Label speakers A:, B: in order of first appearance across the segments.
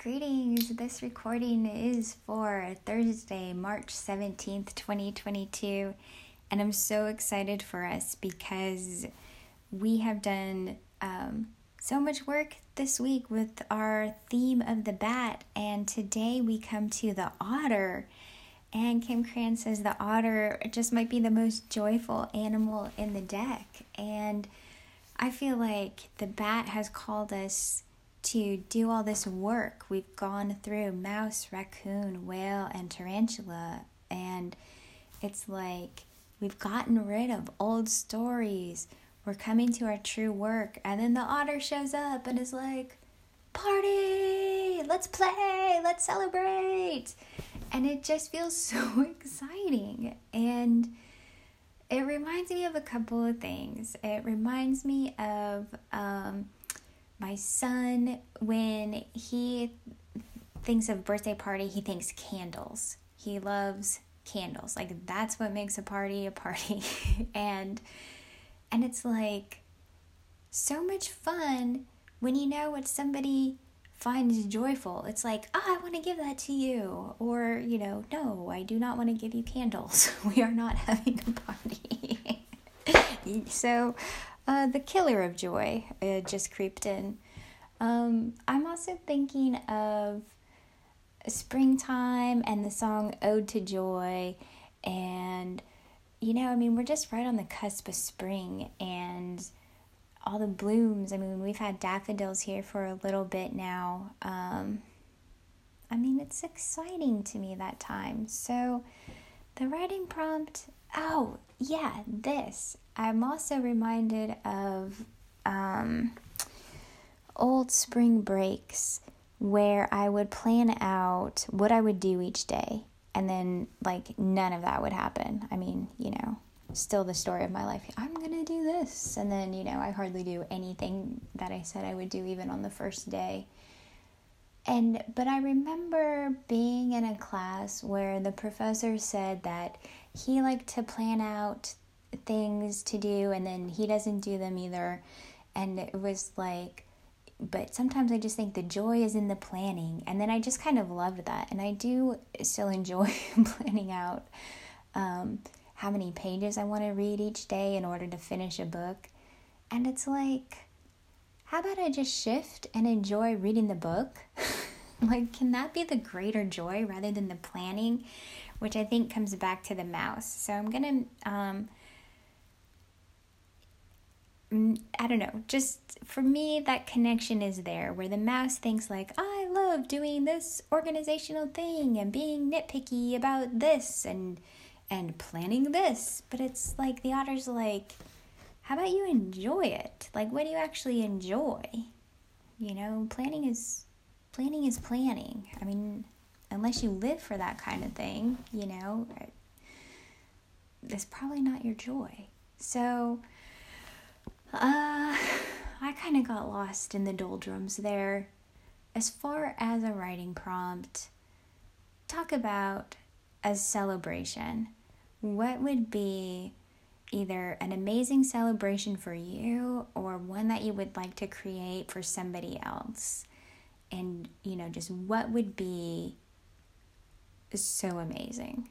A: Greetings. This recording is for Thursday, March 17th, 2022. And I'm so excited for us because we have done um, so much work this week with our theme of the bat. And today we come to the otter. And Kim Krans says the otter just might be the most joyful animal in the deck. And I feel like the bat has called us to do all this work. We've gone through mouse, raccoon, whale, and tarantula, and it's like we've gotten rid of old stories. We're coming to our true work, and then the otter shows up and is like, Party! Let's play! Let's celebrate! And it just feels so exciting. And it reminds me of a couple of things. It reminds me of, um, my son, when he thinks of birthday party, he thinks candles. He loves candles. Like that's what makes a party a party. and and it's like so much fun when you know what somebody finds joyful. It's like, oh, I want to give that to you. Or, you know, no, I do not want to give you candles. we are not having a party. so uh, the Killer of Joy uh, just creeped in. Um, I'm also thinking of springtime and the song Ode to Joy. And, you know, I mean, we're just right on the cusp of spring and all the blooms. I mean, we've had daffodils here for a little bit now. Um, I mean, it's exciting to me that time. So, the writing prompt oh, yeah, this. I'm also reminded of um, old spring breaks where I would plan out what I would do each day, and then like none of that would happen. I mean, you know, still the story of my life. I'm gonna do this, and then you know, I hardly do anything that I said I would do, even on the first day. And but I remember being in a class where the professor said that he liked to plan out things to do and then he doesn't do them either. And it was like, but sometimes I just think the joy is in the planning. And then I just kind of loved that. And I do still enjoy planning out um, how many pages I want to read each day in order to finish a book. And it's like, how about I just shift and enjoy reading the book? like, can that be the greater joy rather than the planning? Which I think comes back to the mouse. So I'm going to um, I don't know, just for me, that connection is there where the mouse thinks, like, I love doing this organizational thing and being nitpicky about this and and planning this. But it's like the otter's like, how about you enjoy it? Like, what do you actually enjoy? You know, planning is planning is planning. I mean, unless you live for that kind of thing, you know, uh, it's probably not your joy. So, uh, I kind of got lost in the doldrums there. As far as a writing prompt, talk about a celebration. What would be either an amazing celebration for you or one that you would like to create for somebody else? And, you know, just what would be so amazing?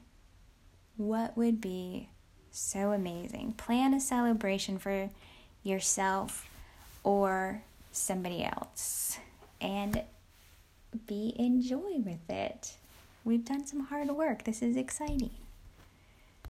A: What would be so amazing? Plan a celebration for yourself or somebody else and be in joy with it. We've done some hard work. This is exciting.